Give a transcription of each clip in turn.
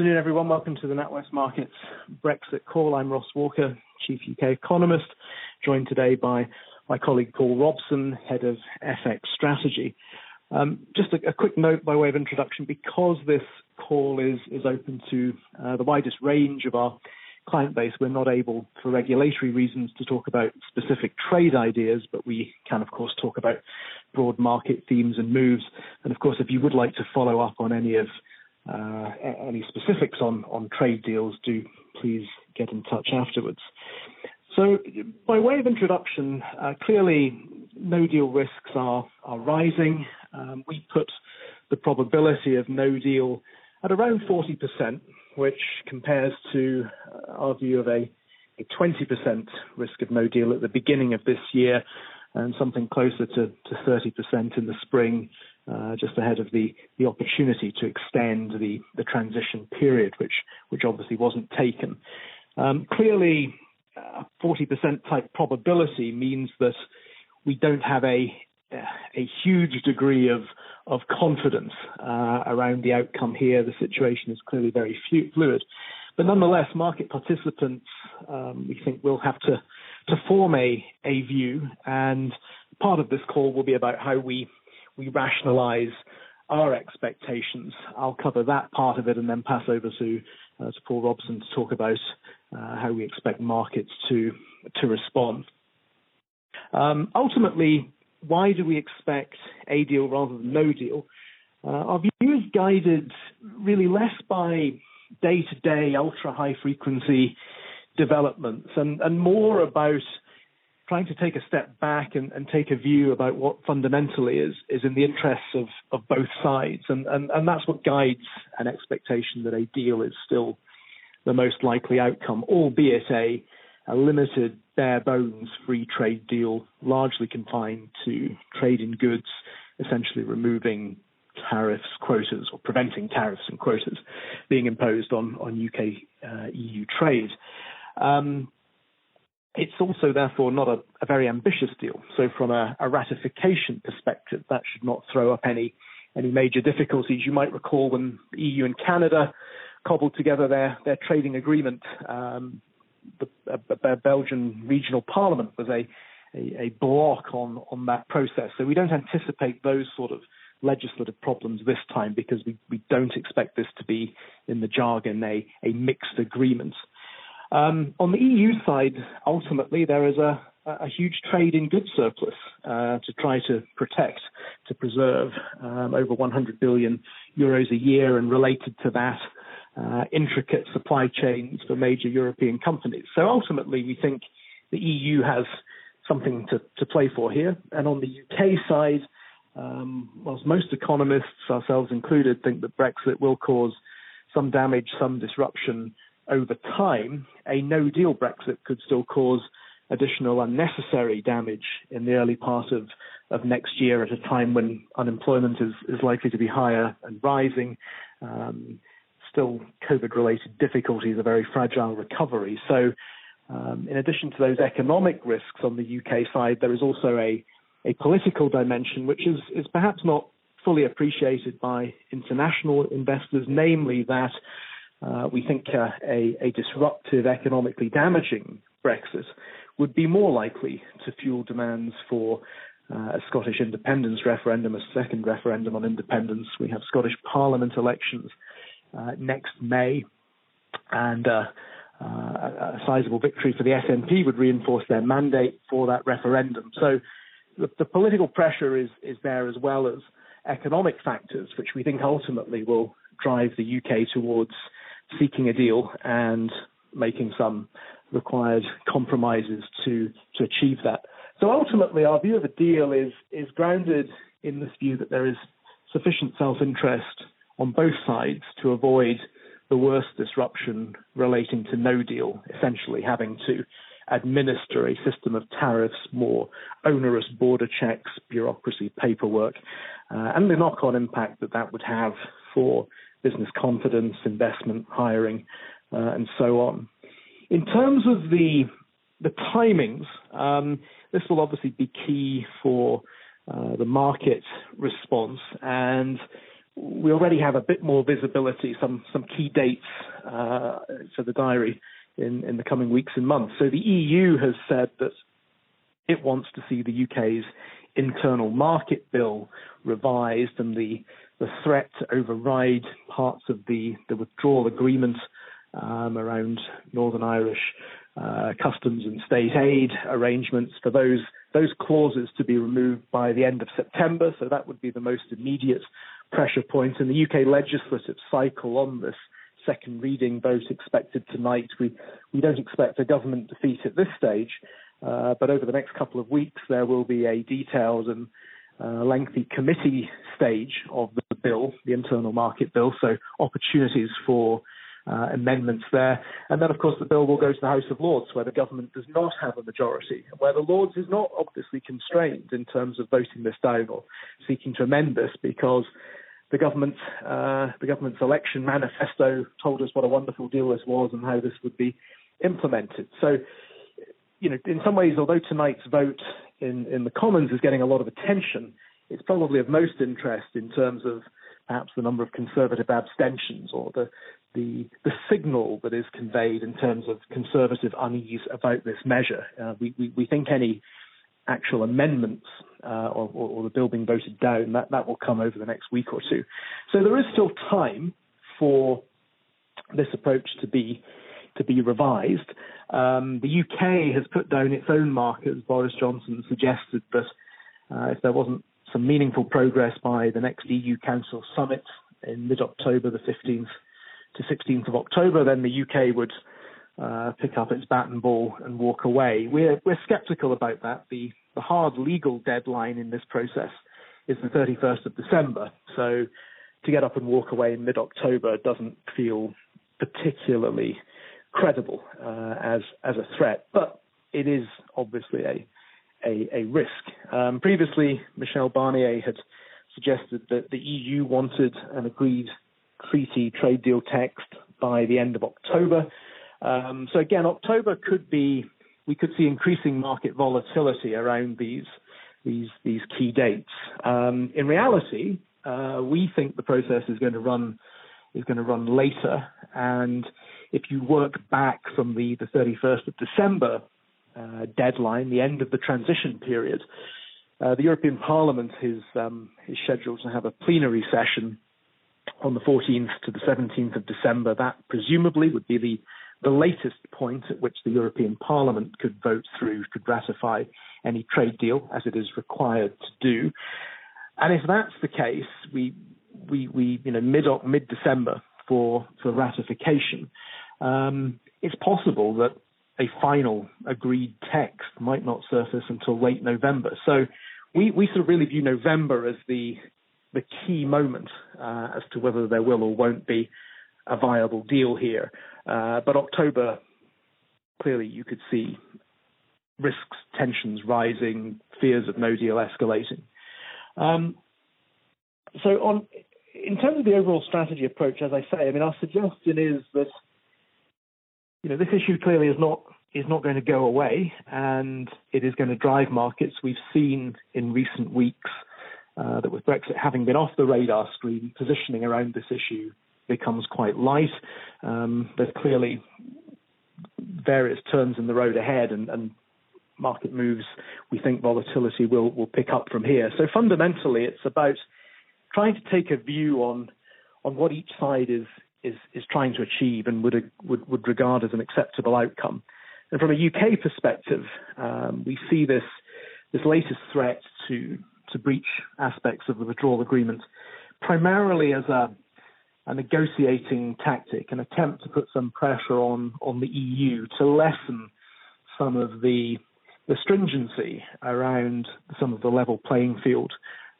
Good afternoon, everyone. Welcome to the NatWest Markets Brexit call. I'm Ross Walker, Chief UK Economist, joined today by my colleague Paul Robson, Head of FX Strategy. Um, just a, quick note by way of introduction, because this call is, is open to uh, the widest range of our client base, we're not able, for regulatory reasons, to talk about specific trade ideas, but we can, of course, talk about broad market themes and moves. And of course, if you would like to follow up on any of any specifics on, on trade deals, do please get in touch afterwards. So, by way of introduction, uh, clearly no deal risks are, are rising. Um, we put the probability of no deal at around 40%, which compares to uh, our view of a, a 20% risk of no deal at the beginning of this year and something closer to, to 30% in the spring, uh, just ahead of the, opportunity to extend the, transition period, which, obviously wasn't taken. Um, clearly, a 40% type probability means that we don't have a, huge degree of, confidence uh, around the outcome here. The situation is clearly very fluid. But nonetheless, market participants, um, we think, will have to, form a view. And part of this call will be about how we, we rationalize our expectations. I'll cover that part of it and then pass over to, uh, to Paul Robson to talk about uh, how we expect markets to, to respond. Um, ultimately, why do we expect a deal rather than no deal? Uh, our view is guided really less by day to day, ultra high frequency developments and more about trying to take a step back and, and, take a view about what fundamentally is, is in the interests of, of both sides. And, and, and that's what guides an expectation that a deal is still the most likely outcome, albeit a, a limited, bare bones free trade deal, largely confined to trade in goods, essentially removing tariffs, quotas, or preventing tariffs and quotas being imposed on, on UK uh, EU trade. Um, it's also, therefore, not a, a, very ambitious deal. So, from a, a, ratification perspective, that should not throw up any any major difficulties. You might recall when the EU and Canada cobbled together their their trading agreement. Um, the, the, Belgian regional parliament was a, a, a block on on that process. So we don't anticipate those sort of legislative problems this time because we, we don't expect this to be, in the jargon, a, a mixed agreement. Um, on the EU side, ultimately, there is a, a huge trade in goods surplus uh, to try to protect, to preserve um, over 100 billion euros a year, and related to that, uh, intricate supply chains for major European companies. So ultimately, we think the EU has something to, to play for here. And on the UK side, um, whilst most economists, ourselves included, think that Brexit will cause some damage, some disruption over time, a no deal Brexit could still cause additional unnecessary damage in the early part of, of next year at a time when unemployment is, is likely to be higher and rising. Um, still COVID related difficulties, a very fragile recovery. So, um, in addition to those economic risks on the UK side, there is also a, a political dimension, which is, is perhaps not fully appreciated by international investors, namely that uh, we think uh, a, a, disruptive, economically damaging Brexit would be more likely to fuel demands for uh, a Scottish independence referendum, a second referendum on independence. We have Scottish Parliament elections uh, next May, and uh, uh, a sizable victory for the SNP would reinforce their mandate for that referendum. So the, the political pressure is, is there as well as economic factors, which we think ultimately will drive the UK towards seeking a deal and making some required compromises to to achieve that. So ultimately, our view of a deal is is grounded in this view that there is sufficient self-interest on both sides to avoid the worst disruption relating to no deal, essentially having to administer a system of tariffs, more onerous border checks, bureaucracy, paperwork, uh, and the knock on impact that that would have for business confidence, investment, hiring, uh, and so on. In terms of the the timings, um, this will obviously be key for uh, the market response, and we already have a bit more visibility, some some key dates uh, for the diary in, in the coming weeks and months. So the EU has said that it wants to see the UK's internal market bill revised and the the threat to override parts of the, the withdrawal agreement um, around Northern Irish uh, customs and state aid arrangements for those those clauses to be removed by the end of September. So that would be the most immediate pressure point. In the UK legislative cycle on this second reading vote expected tonight, we we don't expect a government defeat at this stage. Uh, but over the next couple of weeks, there will be a detailed and lengthy committee stage of the bill, the internal market bill, so opportunities for uh, amendments there. And then, of course, the bill will go to the House of Lords, where the government does not have a majority, where the Lords is not obviously constrained in terms of voting this down or seeking to amend this, because the government, uh, the government's election manifesto told us what a wonderful deal this was and how this would be implemented. So you know, in some ways, although tonight's vote in, in the Commons is getting a lot of attention, it's probably of most interest in terms of perhaps the number of Conservative abstentions or the the, the signal that is conveyed in terms of Conservative unease about this measure. Uh, we, we, we think any actual amendments uh, or, or, or, the bill being voted down that that will come over the next week or two. So there is still time for this approach to be to be revised. Um, the UK has put down its own markers. Boris Johnson suggested that uh, if there wasn't some meaningful progress by the next EU Council summit in mid-October, the 15th to 16th of October, then the UK would uh, pick up its bat and ball and walk away. We're we're sceptical about that. The the hard legal deadline in this process is the 31st of December. So to get up and walk away in mid-October doesn't feel particularly credible uh, as as a threat, but it is obviously a a, a risk. Um, previously, Michel Barnier had suggested that the EU wanted an agreed treaty trade deal text by the end of October. Um, so again, October could be we could see increasing market volatility around these these these key dates. Um, in reality, uh, we think the process is going to run is going to run later, and if you work back from the, the 31st of December uh, deadline, the end of the transition period, uh, the European Parliament is, um, is scheduled to have a plenary session on the 14th to the 17th of December. That presumably would be the, the latest point at which the European Parliament could vote through, could ratify any trade deal as it is required to do. And if that's the case, we we we you know mid mid December for for ratification um, it's possible that a final agreed text might not surface until late November. So we, we sort of really view November as the the key moment uh, as to whether there will or won't be a viable deal here. Uh, but October, clearly, you could see risks, tensions rising, fears of no deal escalating. Um, so, on in terms of the overall strategy approach, as I say, I mean, our suggestion is that you know, this issue clearly is not is not going to go away, and it is going to drive markets. We've seen in recent weeks uh, that with Brexit having been off the radar screen, positioning around this issue becomes quite light. Um, there's clearly various turns in the road ahead, and, and market moves. We think volatility will will pick up from here. So fundamentally, it's about trying to take a view on on what each side is is is trying to achieve and would would, would regard as an acceptable outcome. And from a UK perspective, um, we see this this latest threat to to breach aspects of the withdrawal agreement primarily as a a negotiating tactic, an attempt to put some pressure on on the EU to lessen some of the the stringency around some of the level playing field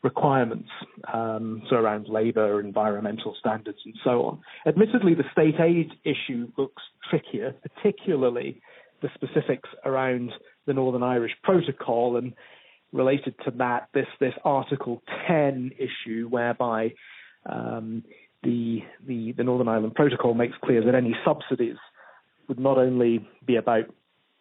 requirements, um, so around labour, environmental standards, and so on. Admittedly, the state aid issue looks trickier, particularly the specifics around the Northern Irish Protocol and related to that, this this Article 10 issue, whereby um, the, the the Northern Ireland Protocol makes clear that any subsidies would not only be about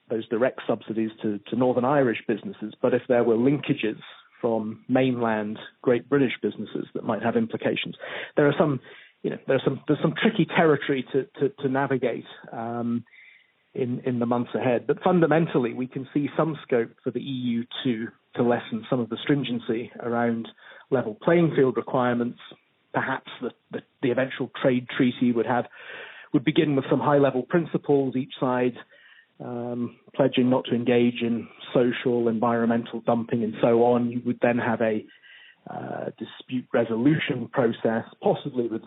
those direct subsidies to, to Northern Irish businesses, but if there were linkages from mainland Great British businesses that might have implications. There are some, you know, there's some there's some tricky territory to to, to navigate um, in in the months ahead. But fundamentally, we can see some scope for the EU to to lessen some of the stringency around level playing field requirements. Perhaps the, the, the eventual trade treaty would have would begin with some high level principles, each side um, pledging not to engage in social, environmental dumping, and so on. You would then have a uh, dispute resolution process, possibly with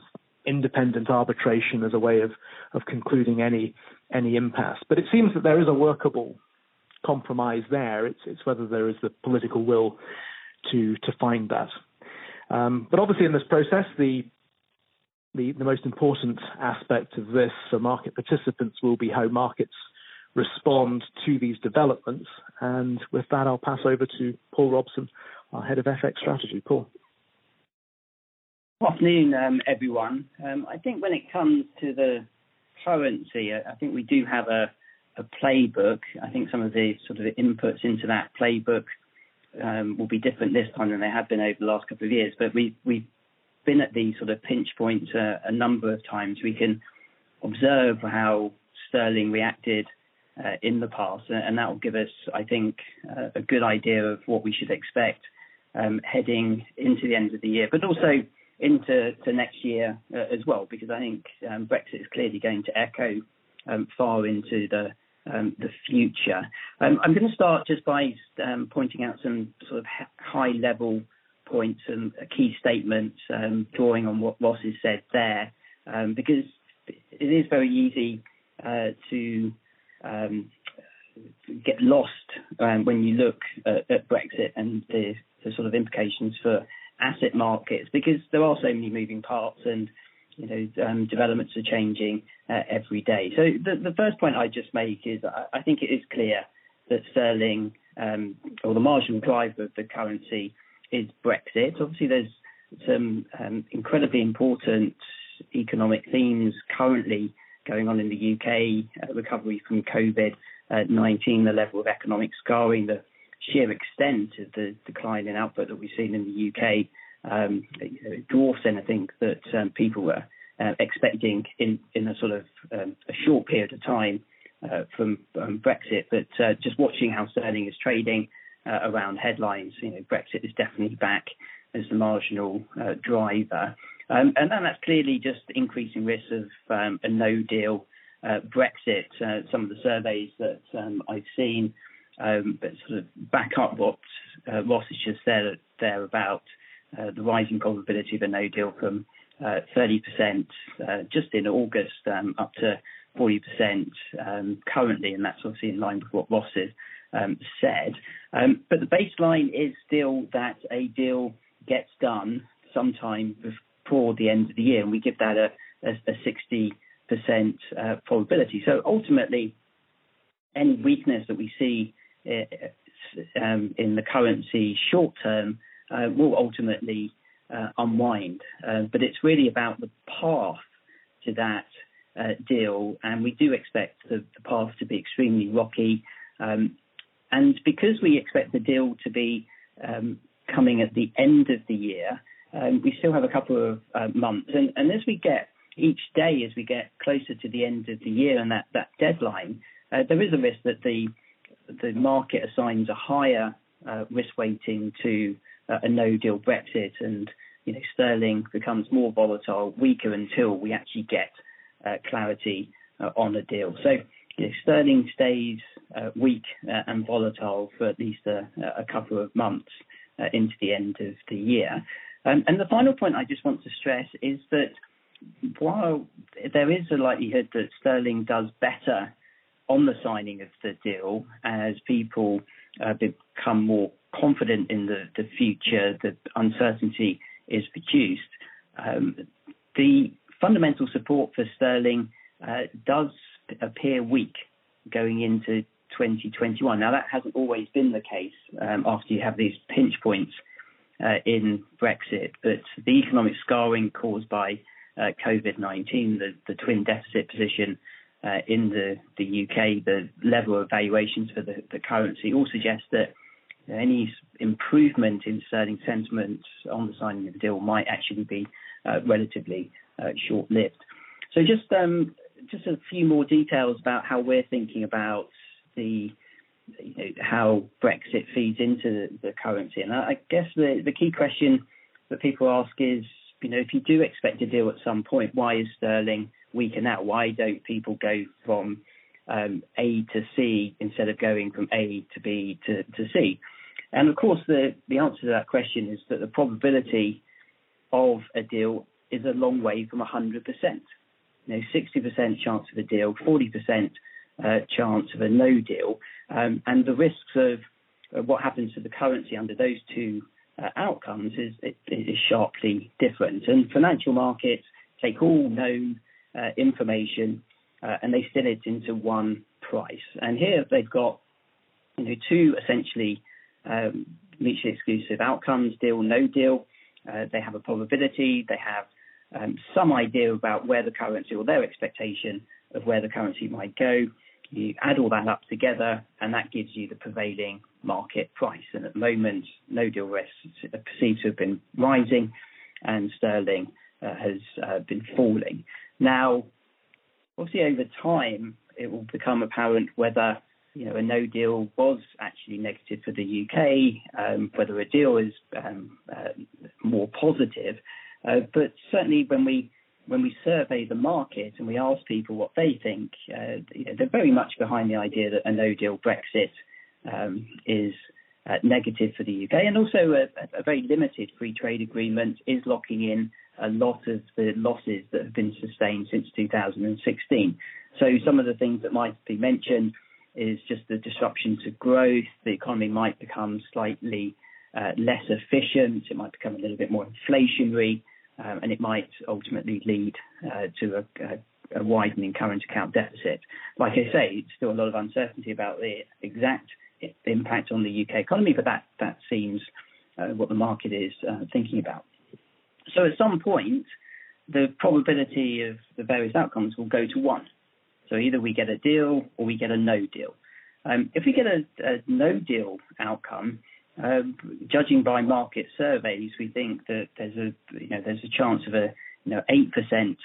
independent arbitration as a way of, of concluding any any impasse. But it seems that there is a workable compromise there. It's, it's whether there is the political will to to find that. Um, but obviously, in this process, the, the the most important aspect of this for market participants will be how markets respond to these developments. And with that, I'll pass over to Paul Robson, our head of FX strategy. Paul. Good afternoon, um, everyone. Um, I think when it comes to the currency, I think we do have a, a playbook. I think some of the sort of inputs into that playbook um, will be different this time than they have been over the last couple of years. But we, we've been at these sort of pinch points uh, a number of times. We can observe how sterling reacted uh, in the past, and that will give us, I think, uh, a good idea of what we should expect um, heading into the end of the year, but also into next year uh, as well, because I think um, Brexit is clearly going to echo um, far into the future. I'm gonna start just by pointing out some sort of high level points and key statements, drawing on what Ross has said there, because it is very easy to um, get lost um, when you look at, at Brexit and the, the, sort of implications for asset markets because there are so many moving parts and you know um, developments are changing uh, every day. So the, the, first point I just make is I, I think it is clear that sterling um, or the marginal driver of the currency is Brexit. Obviously, there's some um, incredibly important economic themes currently going on in the U.K., uh, recovery from COVID-19, the level of economic scarring, the sheer extent of the decline in output that we've seen in the U.K. Um, dwarfs anything that um, people were uh, expecting in in a sort of um, a short period of time uh, from Brexit. But Just watching how sterling is trading around headlines, you know, Brexit is definitely back as the marginal driver. Um, and then that's clearly just increasing risks of um, a no-deal uh, Brexit. Uh, some of the surveys that um, I've seen um, sort of back up what uh, Ross has just said there about the rising probability of a no-deal from 30% uh, uh, just in August up to 40% um, currently, and that's obviously in line with what Ross has said. But the baseline is still that a deal gets done sometime before the end of the year, and we give that a, a, a 60% uh, probability. So ultimately, any weakness that we see uh, um, in the currency short term uh, will ultimately unwind. But it's really about the path to that deal, and we do expect the, the path to be extremely rocky. Um, and because we expect the deal to be um, coming at the end of the year, um, we still have a couple of uh, months. And, and as we get each day, as we get closer to the end of the year and that, that deadline, uh, there is a risk that the the market assigns a higher uh, risk weighting to uh, a no deal Brexit, and you know sterling becomes more volatile, weaker until we actually get uh, clarity uh, on a deal. So. You know, sterling stays weak and volatile for at least a, a couple of months into the end of the year. Um, and the final point I just want to stress is that while there is a likelihood that sterling does better on the signing of the deal as people uh, become more confident in the, the future, the uncertainty is reduced, um, the fundamental support for sterling uh, does appear weak going into 2021. Now, that hasn't always been the case um, after you have these pinch points uh, in Brexit, but the economic scarring caused by uh, COVID-19, the, the twin deficit position uh, in the, the UK, the level of valuations for the, the currency all suggest that any improvement in sterling sentiment on the signing of the deal might actually be uh, relatively uh, short-lived. So just um, just a few more details about how we're thinking about the you know, how Brexit feeds into the currency. And I guess the, the key question that people ask is, you know, if you do expect a deal at some point, why is sterling weaker now? Why don't people go from um, A to C instead of going from A to B to, to C? And of course, the, the answer to that question is that the probability of a deal is a long way from 100%. You know, 60% chance of a deal, 40% uh, chance of a no deal, um, and the risks of what happens to the currency under those two uh, outcomes is, is sharply different. And financial markets take all known uh, information uh, and they still it into one price. And here they've got you know two essentially um, mutually exclusive outcomes: deal, no deal. Uh, they have a probability. They have um, some idea about where the currency or their expectation of where the currency might go. You add all that up together, and that gives you the prevailing market price. And at the moment, no deal risks are perceived to have been rising, and sterling uh, has uh, been falling. Now, obviously, over time, it will become apparent whether you know a no deal was actually negative for the UK, um, whether a deal is um, uh, more positive. Uh, but certainly, when we when we survey the market and we ask people what they think, uh, you know, they're very much behind the idea that a no deal Brexit um, is uh, negative for the UK, and also a, a, very limited free trade agreement is locking in a lot of the losses that have been sustained since 2016. So some of the things that might be mentioned is just the disruption to growth. The economy might become slightly uh, less efficient. It might become a little bit more inflationary um, and it might ultimately lead uh, to a, a, a, widening current account deficit. Like I say, it's still a lot of uncertainty about the exact impact on the UK economy, but that that seems uh, what the market is uh, thinking about. So at some point, the probability of the various outcomes will go to one. So either we get a deal or we get a no deal. Um, if we get a, a no deal outcome, um, judging by market surveys, we think that there's a you know there's a chance of a you know eight percent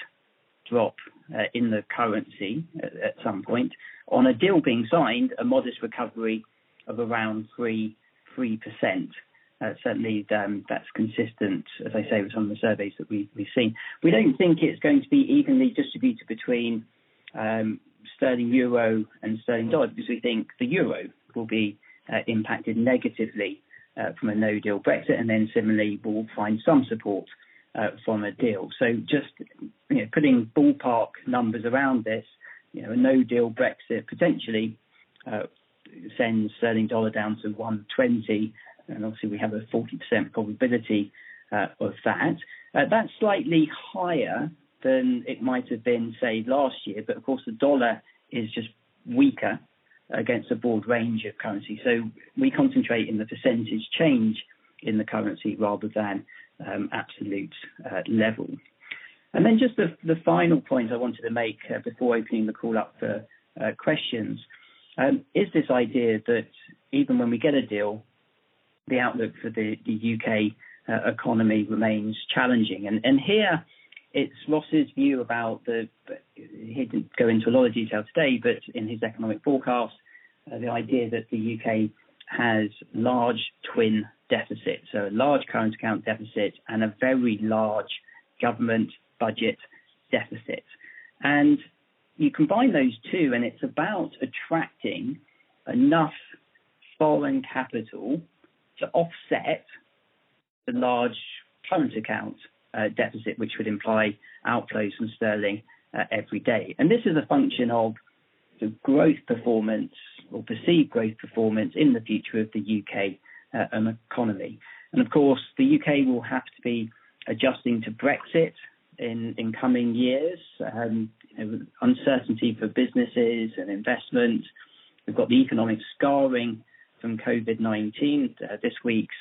drop uh, in the currency at, some point. On a deal being signed, a modest recovery of around three three percent. Uh, certainly, um, that's consistent, as I say, with some of the surveys that we, we've seen. We don't think it's going to be evenly distributed between um, sterling euro and sterling dollar because we think the euro will be impacted negatively uh, from a no deal Brexit, and then similarly will find some support uh, from a deal. So just you know, putting ballpark numbers around this, you know, a no deal Brexit potentially sends sterling dollar down to 120, and obviously we have a 40% probability uh, of that. Uh, that's slightly higher than it might have been, say, last year, but of course the dollar is just weaker against a broad range of currency. So we concentrate in the percentage change in the currency rather than um, absolute uh, level. And then just the, final point I wanted to make uh, before opening the call up for uh, questions um, is this idea that even when we get a deal, the outlook for the, UK economy remains challenging. And here, it's Ross's view about the, he didn't go into a lot of detail today, but in his economic forecast, uh, the idea that the UK has large twin deficits, so a large current account deficit and a very large government budget deficit. And you combine those two, and it's about attracting enough foreign capital to offset the large current account deficit, which would imply outflows from sterling uh, every day. And this is a function of the growth performance or perceived growth performance in the future of the UK uh, economy. And of course, the UK will have to be adjusting to Brexit in, in coming years. Um, you know, uncertainty for businesses and investment. We've got the economic scarring from COVID 19. Uh, this week's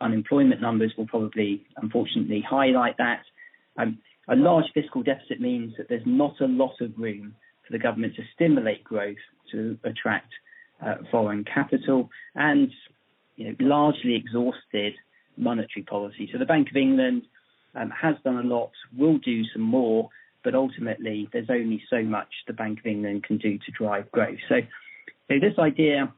unemployment numbers will probably, unfortunately, highlight that. Um, a large fiscal deficit means that there's not a lot of room for the government to stimulate growth to attract uh, foreign capital. And you know, largely exhausted monetary policy. So the Bank of England um, has done a lot, will do some more, but ultimately there's only so much the Bank of England can do to drive growth. So, so this idea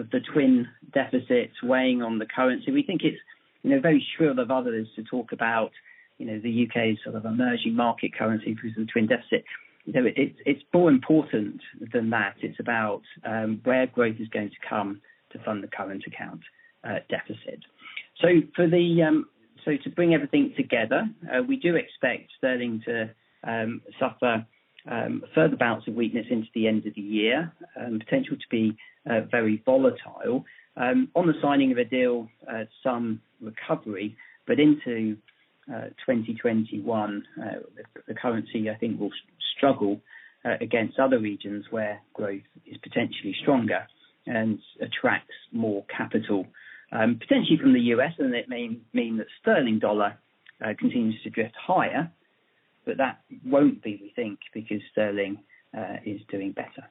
of the twin deficits weighing on the currency, we think it's you know very shrill of others to talk about you know the UK's sort of emerging market currency because of the twin deficit. You know, it, it's more important than that. It's about um, where growth is going to come to fund the current account uh, deficit. So for the um, so to bring everything together, uh, we do expect sterling to um, suffer further bouts of weakness into the end of the year, um, potential to be uh, very volatile. Um, on the signing of a deal, uh, some recovery, but into uh, 2021, uh, the, currency I think will struggle against other regions where growth is potentially stronger and attracts more capital um, potentially from the US, and it may mean that sterling dollar continues to drift higher, but that won't be, we think, because sterling uh, is doing better.